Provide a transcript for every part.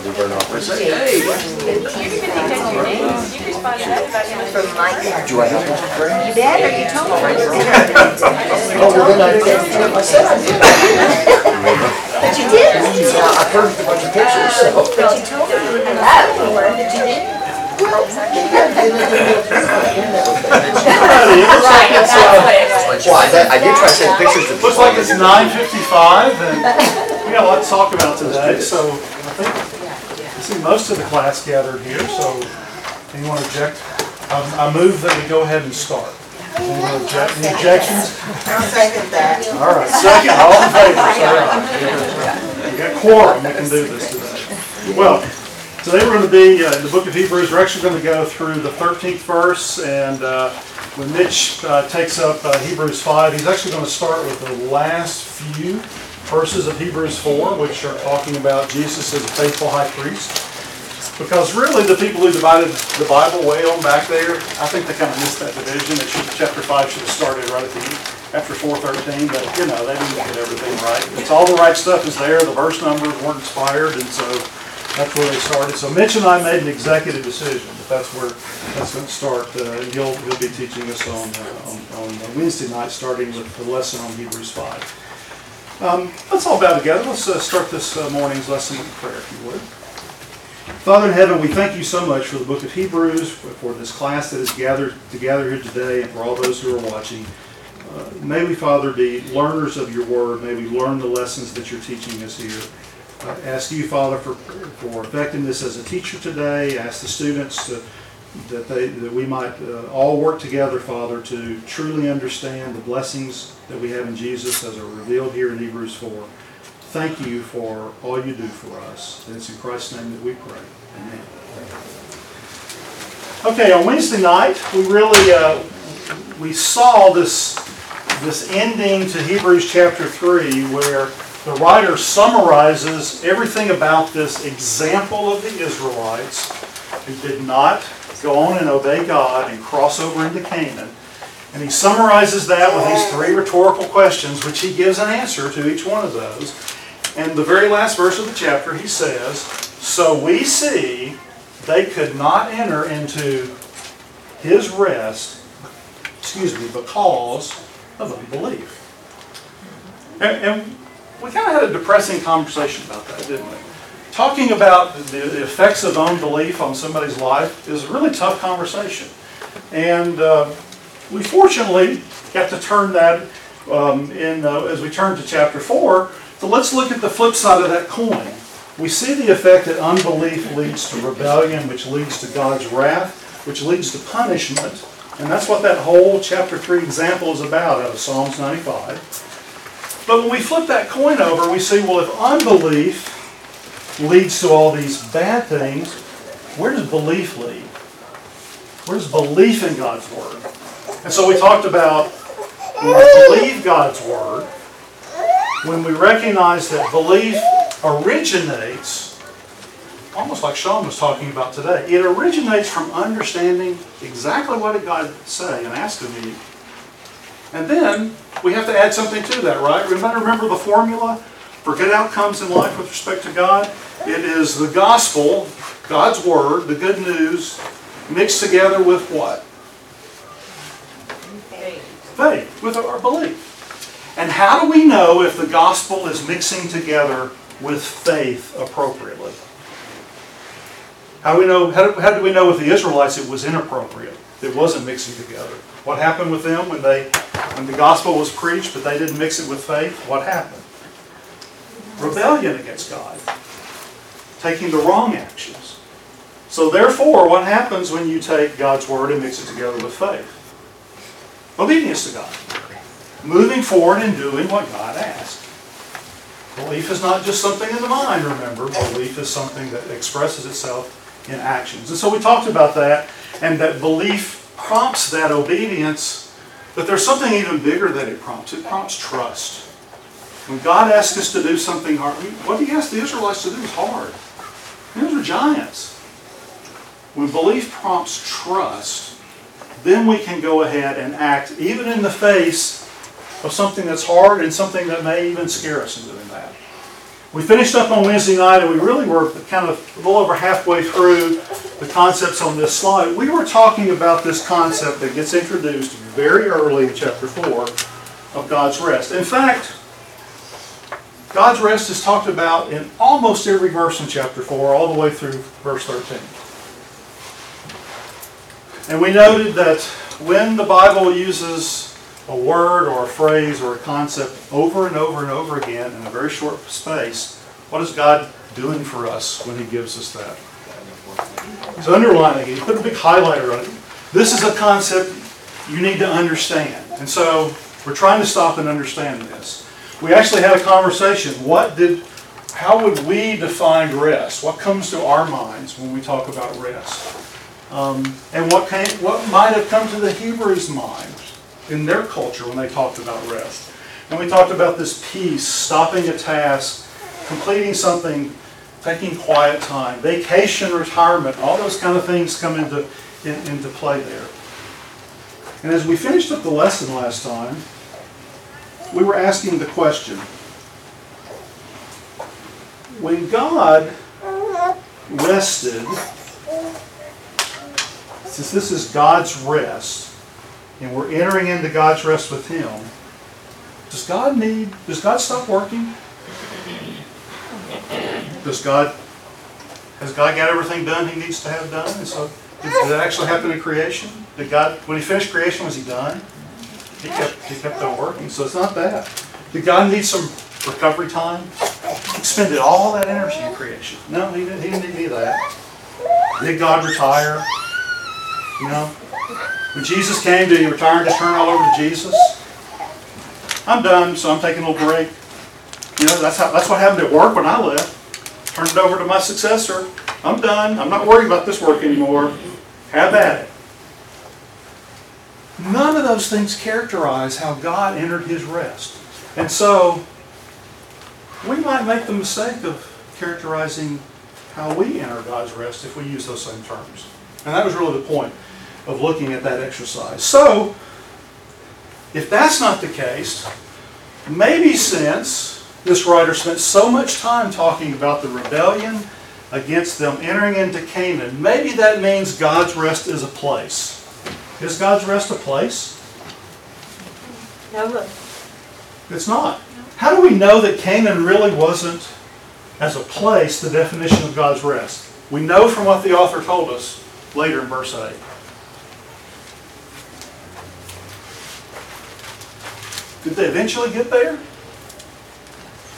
Will they burn off? Hey. You can take your name, you can respond to that about you. From Mike. Do I have to pray? You did, or you told me? Oh, well, then I, I said I did. But you did. Yeah, I turned a bunch of pictures, so. But you told me you were gonna. Oh, but you didn't. Right, that's what it was. Well, I did, I did try to send pictures to. Looks like it's nine fifty-five and we got a lot to talk about today, so I think, I see most of the class gathered here, so anyone object? I I move that we go ahead and start. Anyone object, any objections? I'll second that. All right, second, all in favor, say aye. We got quorum, we can do this today. Well, today we're going to be uh, in the book of Hebrews, we're actually going to go through the 13th verse, and uh, when Mitch uh, takes up uh, Hebrews 5, he's actually going to start with the last few verses of Hebrews 4, which are talking about Jesus as a faithful high priest. Because really, the people who divided the Bible way on back there, I think they kind of missed that division. It should, chapter 5 should have started right at the end, after 413, but you know, they didn't get everything right. It's all the right stuff is there, the verse numbers weren't expired, and so that's where they started. So Mitch and I made an executive decision, that that's where, that's going to start. Uh, He'll, he'll be teaching us on, uh, on on Wednesday night, starting with the lesson on Hebrews 5. Um, Let's all bow together. Let's uh, start this uh, morning's lesson with prayer, if you would. Father in heaven, we thank you so much for the book of Hebrews, for this class that is gathered together here today, and for all those who are watching. Uh, May we, Father, be learners of your word. May we learn the lessons that you're teaching us here. I ask you, Father, for, for effectiveness as a teacher today. Ask the students to, that they that we might uh, all work together, Father, to truly understand the blessings that we have in Jesus as are revealed here in Hebrews 4. Thank you for all you do for us. And it's in Christ's name that we pray. Amen. Okay, on Wednesday night, we really uh, we saw this this ending to Hebrews chapter 3 where the writer summarizes everything about this example of the Israelites who did not go on and obey God and cross over into Canaan. And he summarizes that with these three rhetorical questions, which he gives an answer to each one of those. And the very last verse of the chapter, he says, So we see they could not enter into his rest, excuse me, because of unbelief. And, and we kind of had a depressing conversation about that, didn't we? Talking about the effects of unbelief on somebody's life is a really tough conversation. And uh, we fortunately got to turn that um, in uh, as we turn to chapter 4. So let's look at the flip side of that coin. We see the effect that unbelief leads to rebellion, which leads to God's wrath, which leads to punishment. And that's what that whole chapter 3 example is about out of Psalms 95. But when we flip that coin over, we see, well, if unbelief leads to all these bad things, where does belief lead? Where does belief in God's Word? And so we talked about when we believe God's Word, when we recognize that belief originates, almost like Sean was talking about today, it originates from understanding exactly what did God say and ask of me. And then we have to add something to that, right? We remember, remember the formula for good outcomes in life with respect to God? It is the gospel, God's word, the good news, mixed together with what? Faith, Faith, with our belief. And how do we know if the gospel is mixing together with faith appropriately? How do we know? How do, how do we know with the Israelites it was inappropriate? It wasn't mixing together. What happened with them when they when the gospel was preached, but they didn't mix it with faith? What happened? Rebellion against God, taking the wrong actions. So therefore, what happens when you take God's word and mix it together with faith? Obedience to God. Moving forward and doing what God asked. Belief is not just something in the mind, remember. Belief is something that expresses itself in actions. And so we talked about that, and that belief prompts that obedience, but there's something even bigger that it prompts. It prompts trust. When God asks us to do something hard, what He asked the Israelites to do is hard. Those are giants. When belief prompts trust, then we can go ahead and act even in the face of something that's hard and something that may even scare us in doing that. We finished up on Wednesday night and we really were kind of a little over halfway through the concepts on this slide. We were talking about this concept that gets introduced very early in chapter 4 of God's rest. In fact, God's rest is talked about in almost every verse in chapter 4, all the way through verse 13. And we noted that when the Bible uses a word or a phrase or a concept over and over and over again in a very short space, what is God doing for us when He gives us that? He's underlining it. He put a big highlighter on it. This is a concept you need to understand. And so we're trying to stop and understand this. We actually had a conversation. What did, how would we define rest? What comes to our minds when we talk about rest? Um, and what came, what might have come to the Hebrews' mind in their culture when they talked about rest? And we talked about this peace, stopping a task, completing something, taking quiet time, vacation, retirement, all those kind of things come into, in, into play there. And as we finished up the lesson last time, we were asking the question when God rested, since this is God's rest, and we're entering into God's rest with Him, does God need, does God stop working? Does God, has God got everything done He needs to have done? And so, did did that actually happen in creation? Did God, when He finished creation, was He done? He kept, he kept on working, so it's not bad. Did God need some recovery time? He expended all that energy in creation. No, he didn't, he didn't need any of that. Did God retire? You know? When Jesus came, did he retire and just turn it all over to Jesus? I'm done, so I'm taking a little break. You know, that's how, that's what happened at work when I left. Turned it over to my successor. I'm done. I'm not worried about this work anymore. Have at it. None of those things characterize how God entered his rest. And so, we might make the mistake of characterizing how we enter God's rest if we use those same terms. And that was really the point of looking at that exercise. So, if that's not the case, maybe since this writer spent so much time talking about the rebellion against them entering into Canaan, maybe that means God's rest is a place. Is God's rest a place? No, look. It's not. How do we know that Canaan really wasn't, as a place, the definition of God's rest? We know from what the author told us later in verse 8. Did they eventually get there?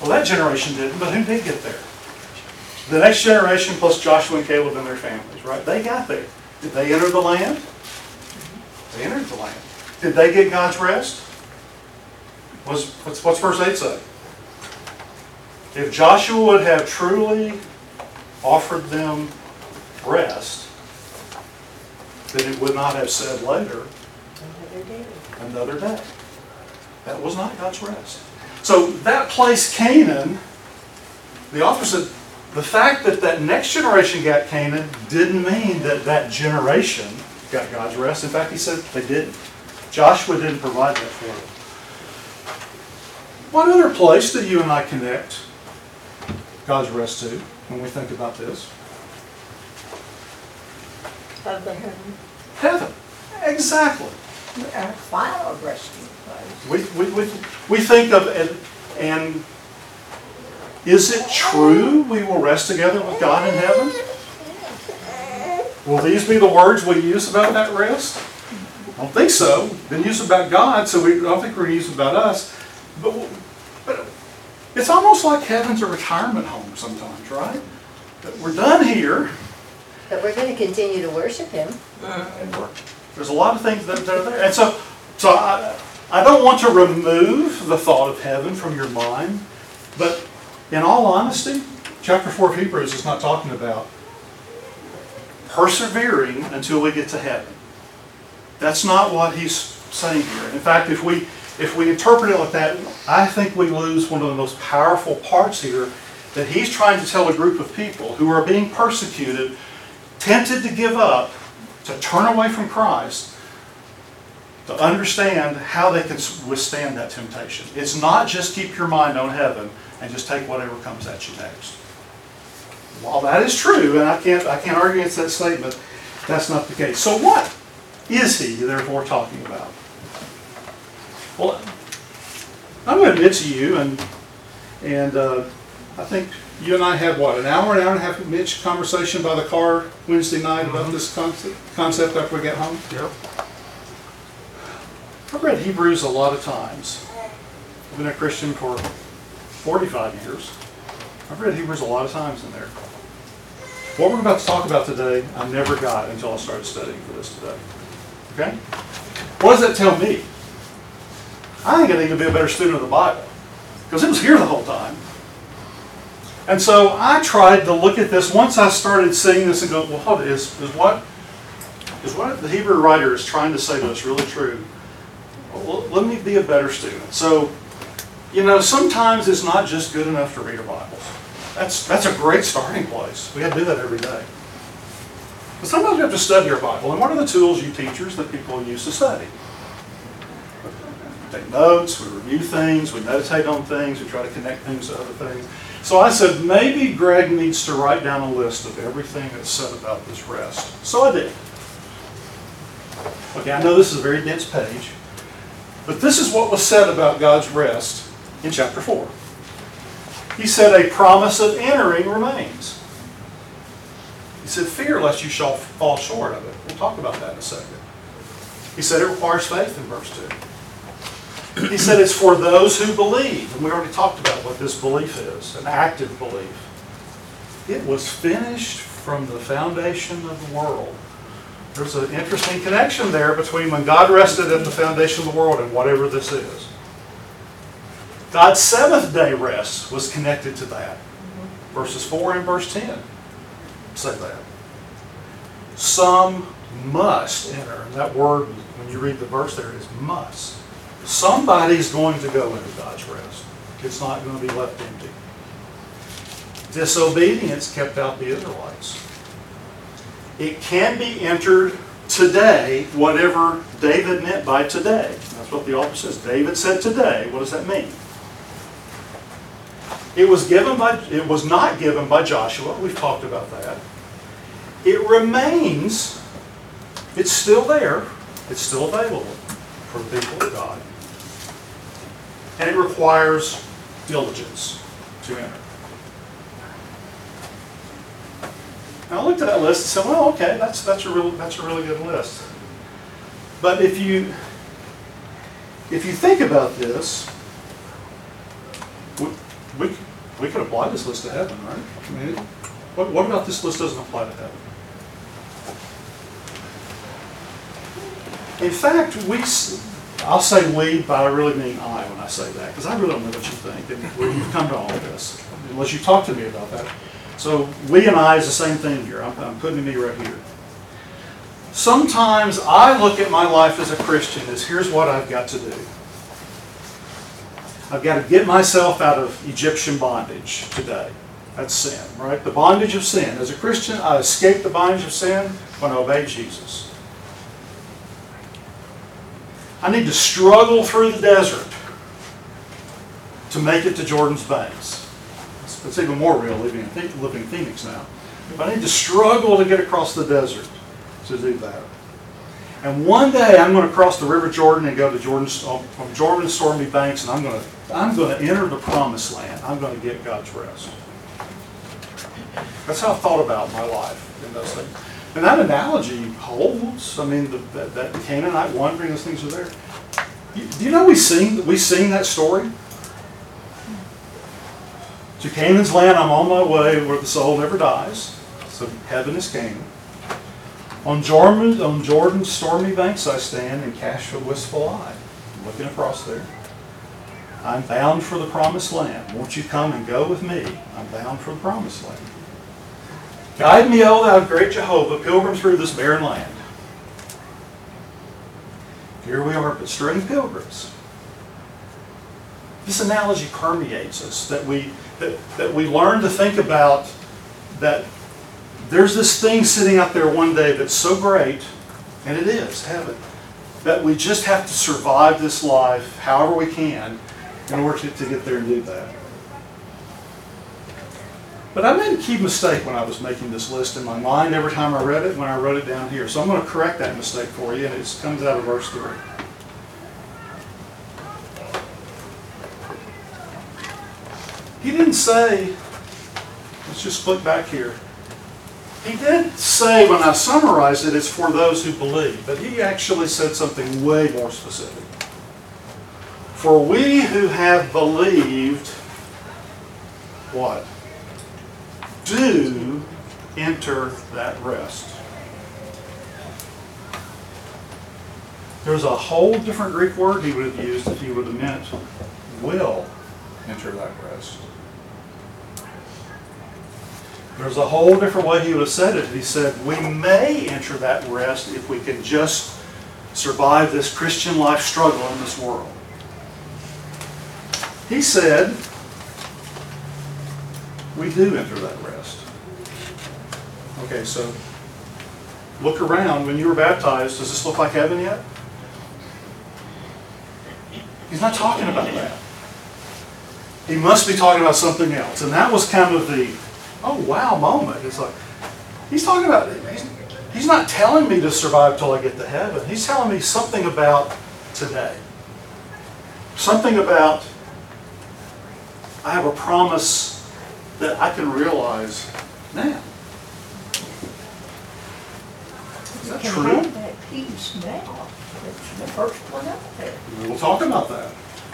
Well, that generation didn't, but who did get there? The next generation plus Joshua and Caleb and their families, right? They got there. Did they enter the land? They entered the land. Did they get God's rest? Was, what's, what's verse 8 say? If Joshua would have truly offered them rest, then it would not have said later, another day. That was not God's rest. So that place, Canaan, the author said, the fact that that next generation got Canaan didn't mean that that generation got God's rest. In fact, he said they didn't. Joshua didn't provide that for them. What other place do you and I connect God's rest to when we think about this? Of the heaven. Heaven. Exactly. Our final resting place. We, we, we, we think of it, and is it true we will rest together with God in heaven? Will these be the words we use about that rest? I don't think so. Been used about God, so we I don't think we're going to use about us. But, but it's almost like heaven's a retirement home sometimes, right? That we're done here. But we're going to continue to worship Him. Uh, and work. There's a lot of things that that are there. And so, so I, I don't want to remove the thought of heaven from your mind, but in all honesty, chapter 4 of Hebrews is not talking about persevering until we get to heaven. That's not what he's saying here. In fact, if we if we interpret it like that, I think we lose one of the most powerful parts here that he's trying to tell a group of people who are being persecuted, tempted to give up, to turn away from Christ, to understand how they can withstand that temptation. It's not just keep your mind on heaven and just take whatever comes at you next. While that is true, and I can't, I can't argue against that statement, that's not the case. So what is he therefore talking about? Well, I'm going to admit to you, and, and uh, I think you and I had, what, an hour, an hour and a half, Mitch, conversation by the car Wednesday night about this concept, concept after we got home? Yep. I've read Hebrews a lot of times. I've been a Christian for 45 years. I've read Hebrews a lot of times in there. What we're about to talk about today, I never got until I started studying for this today. Okay? What does that tell me? I think I need to be a better student of the Bible because it was here the whole time. And so I tried to look at this once I started seeing this and go, well, is, is what is what the Hebrew writer is trying to say to us really true? Well, let me be a better student. So, you know, sometimes it's not just good enough to read our Bible. That's, that's a great starting place. We have to do that every day. But sometimes we have to study our Bible. And what are the tools, you teachers, that people use to study? We take notes, we review things, we meditate on things, we try to connect things to other things. So I said, maybe Greg needs to write down a list of everything that's said about this rest. So I did. Okay, I know this is a very dense page, but this is what was said about God's rest in chapter 4. He said, A promise of entering remains. He said, Fear lest you shall fall short of it. We'll talk about that in a second. He said, It requires faith in verse 2. He said, It's for those who believe. And we already talked about what this belief is an active belief. It was finished from the foundation of the world. There's an interesting connection there between when God rested at the foundation of the world and whatever this is. God's seventh day rest was connected to that. Verses 4 and verse 10 say that. Some must enter. And that word, when you read the verse there, is must. Somebody's going to go into God's rest. It's not going to be left empty. Disobedience kept out the Israelites. It can be entered today, whatever David meant by today. That's what the author says. David said today. What does that mean? It was given by it was not given by Joshua. We've talked about that. It remains, it's still there, it's still available for the people of God. And it requires diligence to enter. And I looked at that list and said, well, okay, that's, that's, a, real, that's a really good list. But if you, if you think about this, we, we, could apply this list to heaven, right? I mean, what, what about this list doesn't apply to heaven? In fact, we, I'll say we, but I really mean I when I say that, because I really don't know what you think and where you've come to all of this, unless you talk to me about that. So we and I is the same thing here. I'm, I'm putting me right here. Sometimes I look at my life as a Christian as here's what I've got to do. I've got to get myself out of Egyptian bondage today. That's sin, right? The bondage of sin. As a Christian, I escape the bondage of sin when I obey Jesus. I need to struggle through the desert to make it to Jordan's banks. It's, it's even more real living in, living in Phoenix now. But I need to struggle to get across the desert to do that. And one day I'm going to cross the River Jordan and go to Jordan's, Jordan's stormy banks, and I'm going to, I'm going to enter the promised land. I'm going to get God's rest. That's how I thought about my life in those things. And that analogy holds. I mean, the, that, that Canaanite wandering, those things are there. You, do you know we sing we sing that story? To Canaan's land, I'm on my way, where the soul never dies. So heaven is Canaan. On on Jordan's stormy banks I stand and cast a wistful eye, looking across there. I'm bound for the promised land. Won't you come and go with me? I'm bound for the promised land. Guide me, O thou great Jehovah, pilgrim through this barren land. Here we are, but straying pilgrims. This analogy permeates us, that we, that, that we learn to think about that there's this thing sitting out there one day that's so great, and it is heaven, that we just have to survive this life however we can in order to, get there and do that. But I made a key mistake when I was making this list in my mind every time I read it, when I wrote it down here. So I'm going to correct that mistake for you, and it comes out of verse 3. He didn't say, let's just flip back here. He did say, when I summarize it, it's for those who believe, but he actually said something way more specific. For we who have believed, what? Do enter that rest. There's a whole different Greek word he would have used if he would have meant will enter that rest. There's a whole different way he would have said it. He said, we may enter that rest if we can just survive this Christian life struggle in this world. He said, we do enter that rest. Okay, so look around. When you were baptized, does this look like heaven yet? He's not talking about that. He must be talking about something else. And that was kind of the, oh wow moment. It's like, he's talking about, he's, he's not telling me to survive till I get to heaven. He's telling me something about today. Something about, I have a promise that I can realize now. Is that true? that peace now. It's the first one up there. We'll talk about that.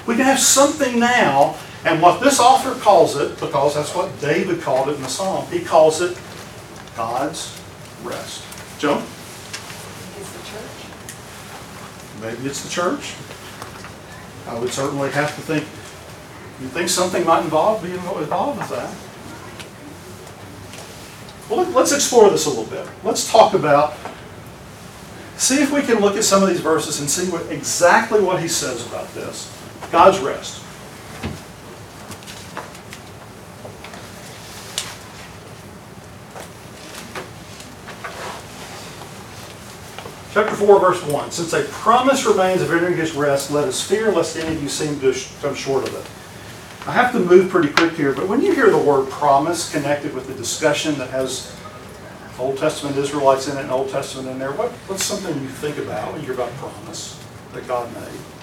We can have something now, and what this author calls it, because that's what David called it in the psalm, he calls it God's rest. Joe? It's the church. Maybe it's the church. I would certainly have to think, you think something might involve, be involved with that. Well, let- let's explore this a little bit. Let's talk about, see if we can look at some of these verses and see what, exactly what he says about this. God's rest. Chapter 4, verse 1. Since a promise remains of entering his rest, let us fear lest any of you seem to come short of it. I have to move pretty quick here, but when you hear the word promise connected with the discussion that has Old Testament Israelites in it and Old Testament in there, what, what's something you think about when you hear about promise that God made?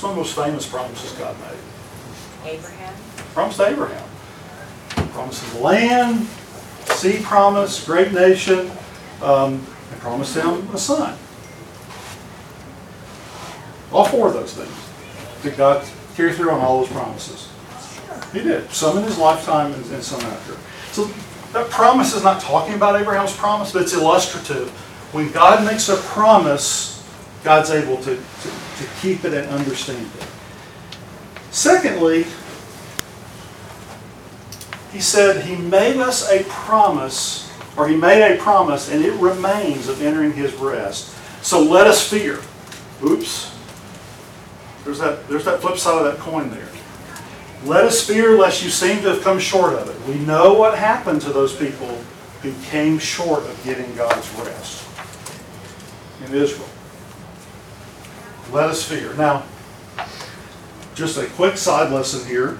It's one of the most famous promises God made. Abraham. Promise to Abraham. Promise of land, sea promise, great nation, um, and promised him a son. All four of those things. Did God carry through on all those promises? He did. Some in his lifetime and, and some after. So that promise is not talking about Abraham's promise, but it's illustrative. When God makes a promise, God's able to, to, to keep it and understand it. Secondly, he said he made us a promise, or he made a promise, and it remains of entering his rest. So let us fear. Oops. There's that, there's that flip side of that coin there. Let us fear lest you seem to have come short of it. We know what happened to those people who came short of getting God's rest in Israel. Let us fear. Now, just a quick side lesson here.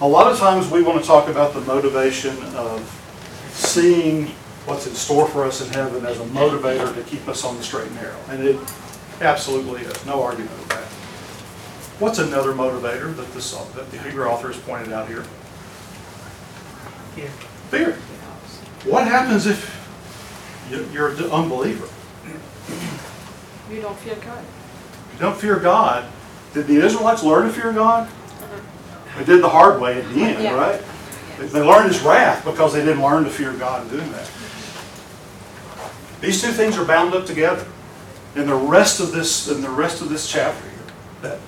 A lot of times we want to talk about the motivation of seeing what's in store for us in heaven as a motivator to keep us on the straight and narrow. And it absolutely is, no argument with that. What's another motivator that this, that the Hebrew author has pointed out here? Fear. Fear. What happens if you- you're an unbeliever? You don't fear God. You don't fear God. Did the Israelites learn to fear God? They did the hard way at the end, Yeah. right? They- learned His wrath because they didn't learn to fear God in doing that. These two things are bound up together. In the rest of this, in the rest of this chapter here, that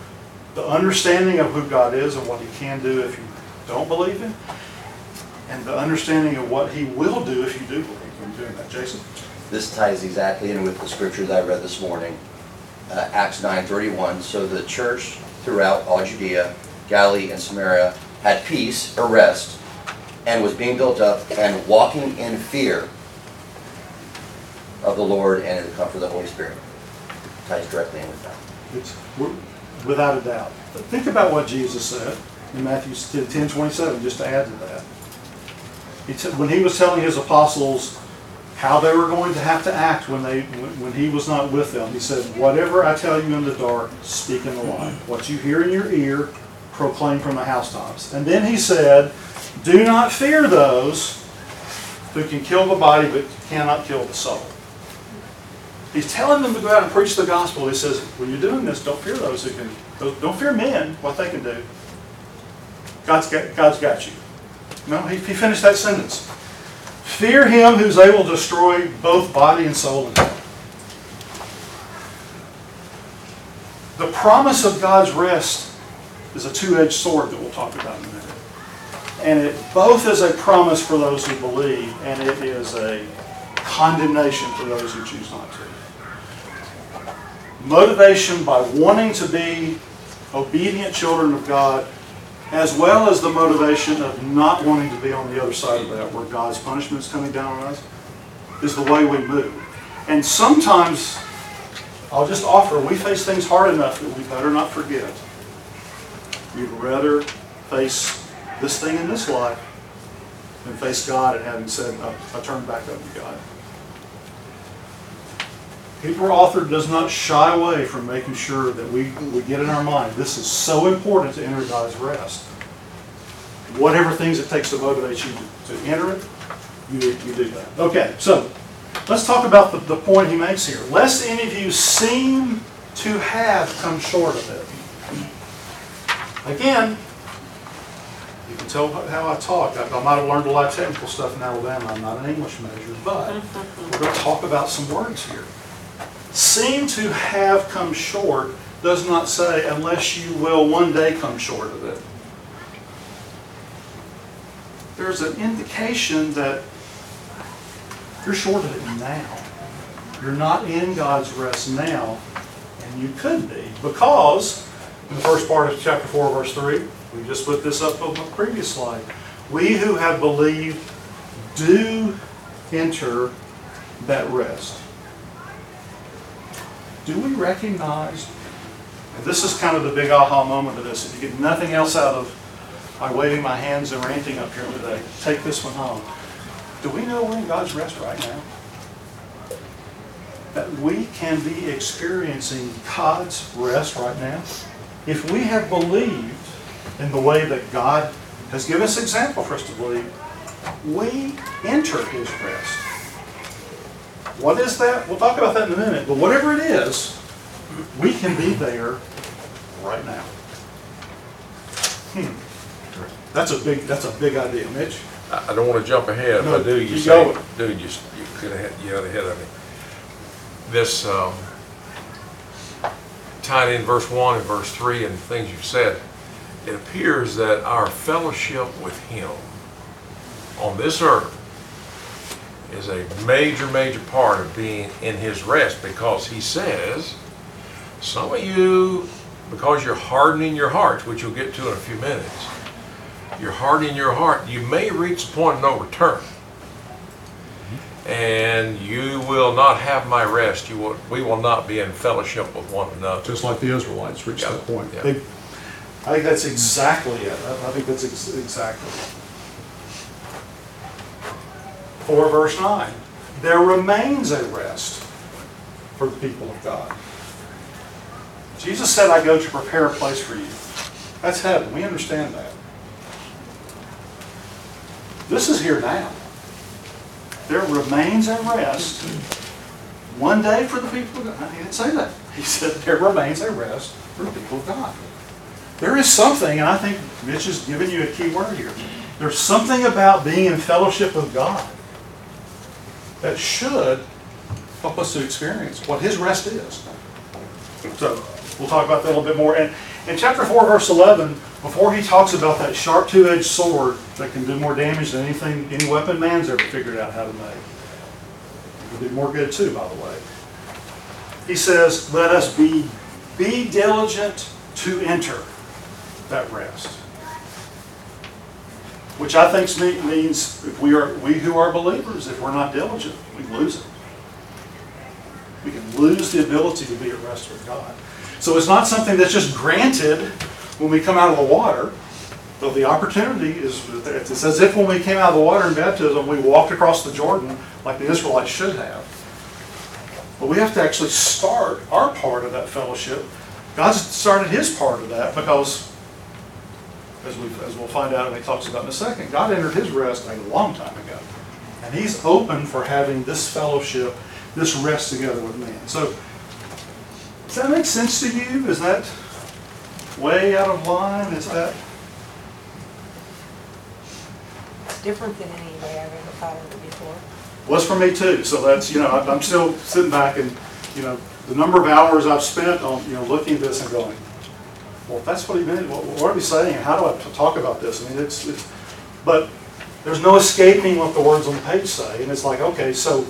the understanding of who God is and what He can do if you don't believe Him, and the understanding of what He will do if you do believe Him doing that. Jason? This ties exactly in with the scripture that I read this morning, uh, Acts 9:31. So the church throughout all Judea, Galilee, and Samaria had peace or rest and was being built up and walking in fear of the Lord and in the comfort of the Holy Spirit. Ties directly in with that. It's, without a doubt. But think about what Jesus said. in Matthew 10, 27, just to add to that. He t- When he was telling his apostles how they were going to have to act when they, when he was not with them, he said, whatever I tell you in the dark, speak in the light. What you hear in your ear, proclaim from the housetops. And then he said, do not fear those who can kill the body but cannot kill the soul. He's telling them to go out and preach the gospel. He says, when you're doing this, don't fear those who can, don't don't fear men, what they can do. God's got, God's got you. No, he, he finished that sentence. Fear him who's able to destroy both body and soul. The promise of God's rest is a two-edged sword that we'll talk about in a minute. And it both is a promise for those who believe, and it is a condemnation for those who choose not to. Motivation by wanting to be obedient children of God, as well as the motivation of not wanting to be on the other side of that, where God's punishment is coming down on us, is the way we move. And sometimes, I'll just offer, we face things hard enough that we better not forget. We'd rather face this thing in this life than face God and having said, oh, "I I turn back up to God. Hebrew author does not shy away from making sure that we, we get in our mind, this is so important to enter God's rest. Whatever things it takes to motivate you to, to enter it, you, you do that. Okay, so let's talk about the, the point he makes here. Lest any of you seem to have come short of it. Again, you can tell how I talk. I, I might have learned a lot of technical stuff in Alabama. I'm not an English major, but we're going to talk about some words here. Seem to have come short does not say unless you will one day come short of it. There's an indication that you're short of it now. You're not in God's rest now, and you could be because in the first part of chapter 4, verse 3, we just put this up on the previous slide. We who have believed do enter that rest. Do we recognize, and this is kind of the big aha moment of this, if you get nothing else out of my waving my hands and ranting up here today, take this one home. Do we know we're in God's rest right now? That we can be experiencing God's rest right now? If we have believed in the way that God has given us example for us to believe, we enter His rest. What is that? We'll talk about that in a minute. But whatever it is, we can be there right now. Hmm. That's a big. That's a big idea, Mitch. I I don't want to jump ahead, No, but do you keep say, dude, you, s- you could have, you got ahead of me. This, um, tied in verse one and verse three and things you've said, it appears that our fellowship with him on this earth is a major, major part of being in his rest because he says, some of you, because you're hardening your hearts, which you'll get to in a few minutes, you're hardening your heart, you may reach the point of no return. And you will not have my rest. You will, we will not be in fellowship with one another. Just like the Israelites reached Yeah, that point. yeah. They- I think that's exactly it. I I think that's ex- exactly it. For verse 9, there remains a rest for the people of God. Jesus said, I go to prepare a place for you. That's heaven. We understand that. This is here now. There remains a rest one day for the people of God. He didn't say that. He said there remains a rest for the people of God. There is something, and I think Mitch has given you a key word here. There's something about being in fellowship with God that should help us to experience what His rest is. So we'll talk about that a little bit more. And in chapter 4, verse 11, before he talks about that sharp two-edged sword that can do more damage than anything, any weapon man's ever figured out how to make. It can do more good too, by the way. He says, let us be, be diligent to enter that rest. Which I think means if we are, we who are believers, if we're not diligent, we lose it. We can lose the ability to be at rest with God. So it's not something that's just granted when we come out of the water. But the opportunity is, it's as if when we came out of the water in baptism, we walked across the Jordan like the Israelites should have. But we have to actually start our part of that fellowship. God's started his part of that because, as we, as we'll find out when he talks about in a second, God entered his rest a long time ago. And he's open for having this fellowship, this rest together with man. So, does that make sense to you? Is that way out of line? Is that? It's different than any way I've ever thought of it before. was for me too. So that's, you know, I'm I'm still sitting back and, you know, the number of hours I've spent on, you know, looking at this and going, well, if that's what he meant, what what are we saying? How do I talk about this? I mean, it's, it's, but there's no escaping what the words on the page say. And it's like, okay, so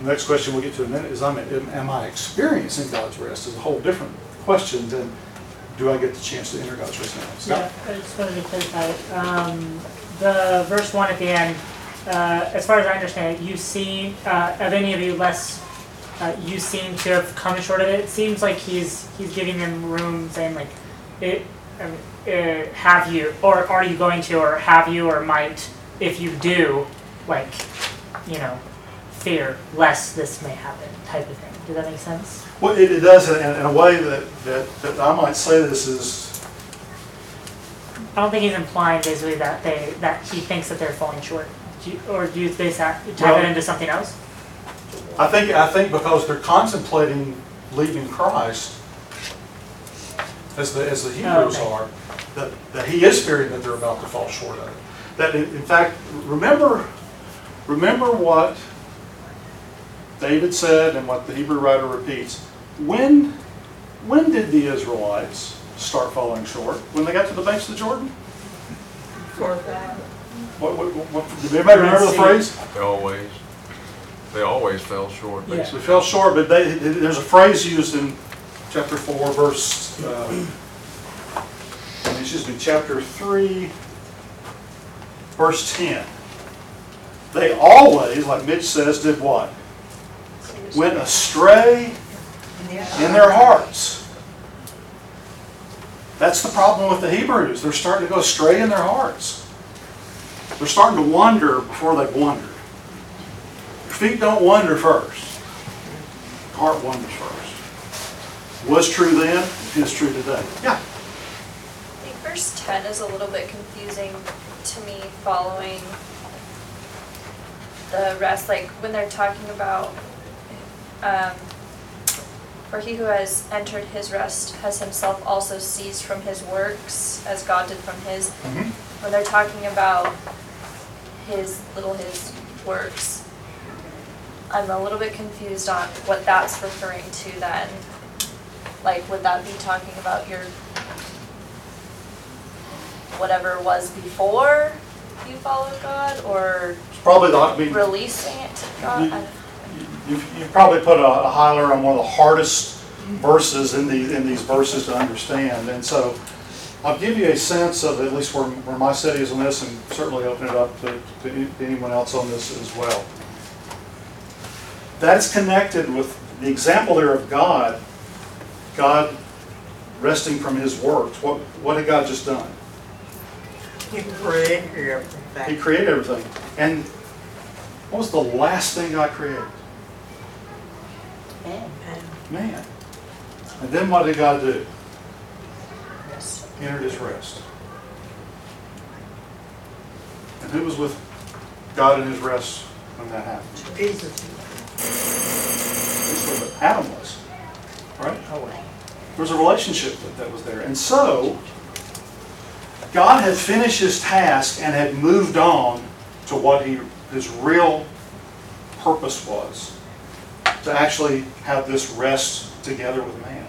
the next question we'll get to in a minute is, I'm- am I experiencing God's rest? Is a whole different question than, do I get the chance to enter God's rest now? Yeah, I just wanted to clarify, um, the verse one at the end, uh, as far as I understand it, you see, uh, of any of you less, uh, you seem to have come short of it. It seems like he's, he's giving them room, saying like, it, um, uh, have you, or are you going to, or have you, or might, if you do, like, you know, fear lest this may happen, type of thing. Does that make sense? Well, it, it does in, in a way that, that, that I might say this is, I don't think he's implying basically that they, that he thinks that they're falling short. Do you, or do you base that, tie Well- that into something else? I think, I think because they're contemplating leaving Christ, as the, as the Hebrews okay. are, that, that he is fearing that they're about to fall short of it. That in, in fact, remember, remember what David said and what the Hebrew writer repeats. When, when did the Israelites start falling short? When they got to the banks of the Jordan? What, what, what, did anybody remember the phrase? Always, they always fell short, Yeah. basically. We fell short, but they, there's a phrase used in chapter four, verse, uh, excuse me, chapter three, verse ten. They always, like Mitch says, did what? Went astray in their hearts. That's the problem with the Hebrews. They're starting to go astray in their hearts. They're starting to wander before they've wandered. Your feet don't wander first. Heart wanders first. Was true then, is true today. Yeah. I think verse 10 is a little bit confusing to me following the rest, like when they're talking about, um, for he who has entered his rest has himself also ceased from his works as God did from his. Mhm. When they're talking about his, little his works, I'm a little bit confused on what that's referring to then. Like, would that be talking about your whatever was before you followed God, or It's probably the, I mean, releasing it to God? I you've, you've probably put a a highlighter on one of the hardest mm-hmm. verses in these, in these verses to understand. And so I'll give you a sense of at least where, where my study is on this and certainly open it up to, to any- to anyone else on this as well. That's connected with the example there of God, God resting from his works. What, what had God just done? You created everything. He created everything. And what was the last thing God created? Man. Man. And then what did God do? He entered his rest. And who was with God in his rest when that happened? Jesus. Adam was, right? There was a relationship that, that was there. And so, God had finished his task and had moved on to what he, his real purpose was, to actually have this rest together with man.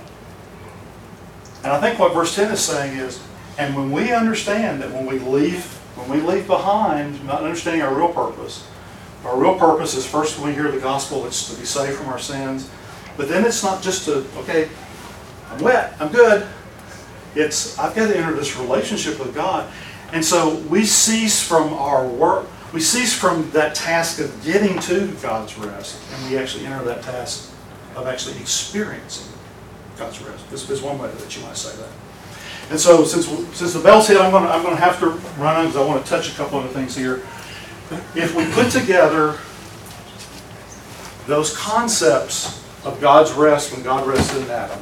And I think what verse 10 is saying is, and when we understand that when we leave, when we leave behind, not understanding our real purpose, our real purpose is first when we hear the gospel, it's to be saved from our sins. But then it's not just to, okay, I'm wet, I'm good. It's, I've got to enter this relationship with God. And so we cease from our work, we cease from that task of getting to God's rest, and we actually enter that task of actually experiencing God's rest. This is one way that you might say that. And so since, since the bell's hit, I'm gonna, I'm gonna have to run because I want to touch a couple of the things here. If we put together those concepts of God's rest when God rested in Adam,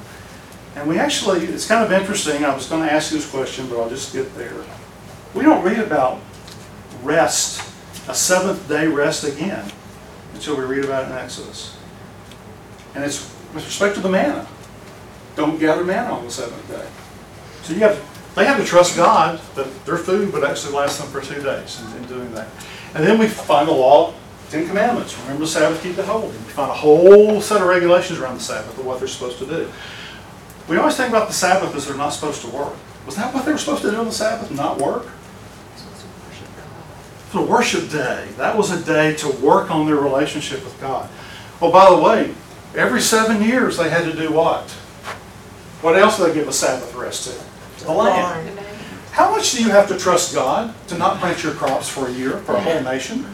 and we actually, it's kind of interesting, I was gonna ask you this question, but I'll just get there. We don't read about rest, a seventh day rest again, until we read about it in Exodus. And it's with respect to the manna. Don't gather manna on the seventh day. So you have, they have to trust God that their food would actually last them for two days in, in doing that. And then we find the law, Ten Commandments. Remember the Sabbath, keep the holy. We find a whole set of regulations around the Sabbath of what they're supposed to do. We always think about the Sabbath as they're not supposed to work. Was that what they were supposed to do on the Sabbath, not work? The worship day. That was a day to work on their relationship with God. Oh, by the way, every seven years they had to do what? What else did they give a Sabbath rest to? The land. How much do you have to trust God to not plant your crops for a year, for a whole nation?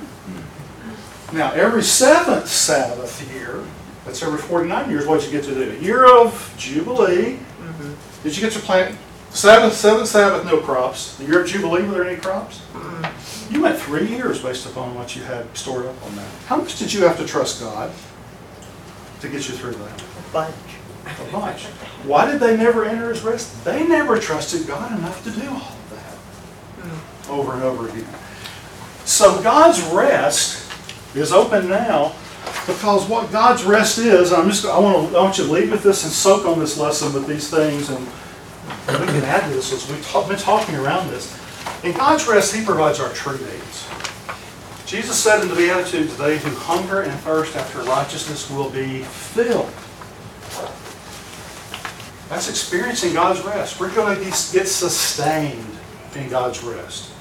Now, every seventh Sabbath year, that's every 49 years, what did you get to do? A year of Jubilee. Did you get to plant, Sabbath, seventh Sabbath, no crops. The year of Jubilee, were there any crops? You went three years based upon what you had stored up on that. How much did you have to trust God to get you through that? Bunch. A bunch. Why did they never enter his rest? They never trusted God enough to do all of that. Over and over again. So God's rest is open now because what God's rest is, I'm just, I want to, I want you to leave with this and soak on this lesson with these things and we can add to this as we've ta- been talking around this. In God's rest, He provides our true needs. Jesus said in the Beatitudes, they who hunger and thirst after righteousness will be filled. That's experiencing God's rest. We're going to get sustained in God's rest.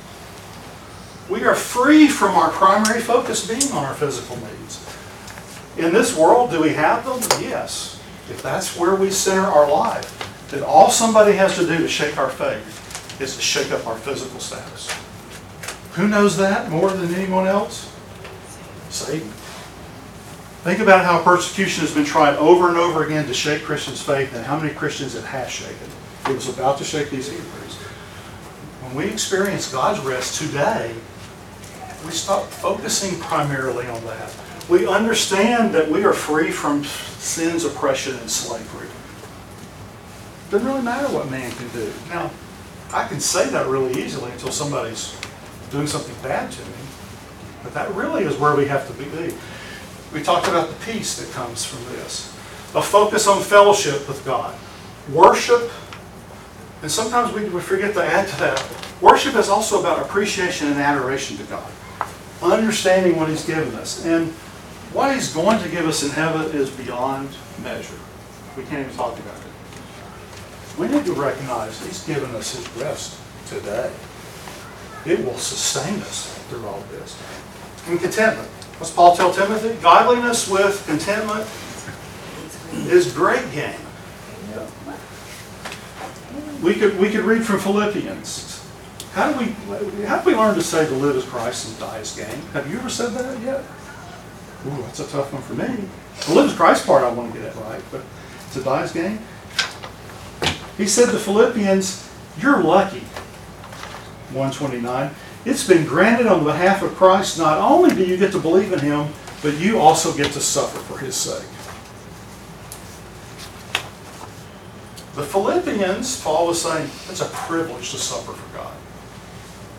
We are free from our primary focus being on our physical needs. In this world, do we have them? Yes. If that's where we center our life, then all somebody has to do to shake our faith is to shake up our physical status. Who knows that more than anyone else? Satan. Think about how persecution has been tried over and over again to shake Christians' faith and how many Christians it has shaken. It was about to shake these Hebrews. When we experience God's rest today, we stop focusing primarily on that. We understand that we are free from sin's oppression and slavery. Doesn't really matter what man can do. Now, I can say that really easily until somebody's doing something bad to me. But that really is where we have to be. We talked about the peace that comes from this. A focus on fellowship with God. Worship, and sometimes we we forget to add to that. Worship is also about appreciation and adoration to God. Understanding what He's given us. And what He's going to give us in heaven is beyond measure. We can't even talk about it. We need to recognize He's given us His rest today. It will sustain us through all this. And contentment. What's Paul tell Timothy? Godliness with contentment is great gain. We could, we could read from Philippians. How do we, how do we learn to say to live as Christ and die as gain? Have you ever said that yet? Ooh, that's a tough one for me. The live as Christ part I want to get it right, but to die as gain? He said to Philippians, you're lucky. 129. It's been granted on behalf of Christ, not only do you get to believe in Him, but you also get to suffer for His sake. The Philippians, Paul was saying, it's a privilege to suffer for God.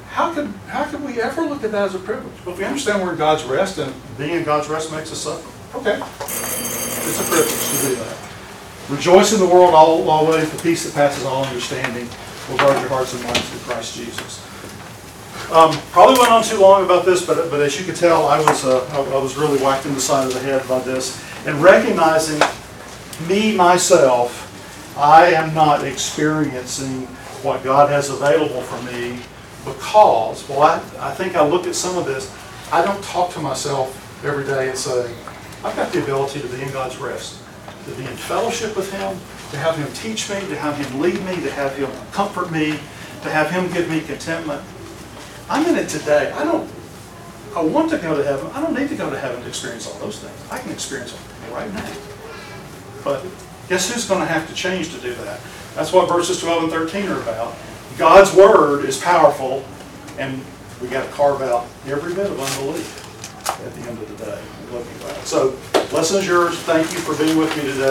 How could, how could we ever look at that as a privilege? But if we understand we're in God's rest and being in God's rest makes us suffer, okay. It's a privilege to do that. Rejoice in the world always, the peace that passes all understanding will guard your hearts and minds through Christ Jesus. Um, probably went on too long about this, but, but as you can tell, I was, uh, I I was really whacked in the side of the head by this. And recognizing me, myself, I am not experiencing what God has available for me because, well, I, I think I look at some of this, I don't talk to myself every day and say, I've got the ability to be in God's rest, to be in fellowship with Him, to have Him teach me, to have Him lead me, to have Him comfort me, to have Him give me contentment. I'm in it today. I don't, I want to go to heaven. I don't need to go to heaven to experience all those things. I can experience them right now. But Guess who's gonna have to change to do that? That's what verses 12 and 13 are about. God's word is powerful, and we gotta carve out every bit of unbelief at the end of the day. So, lesson is yours. Thank you for being with me today.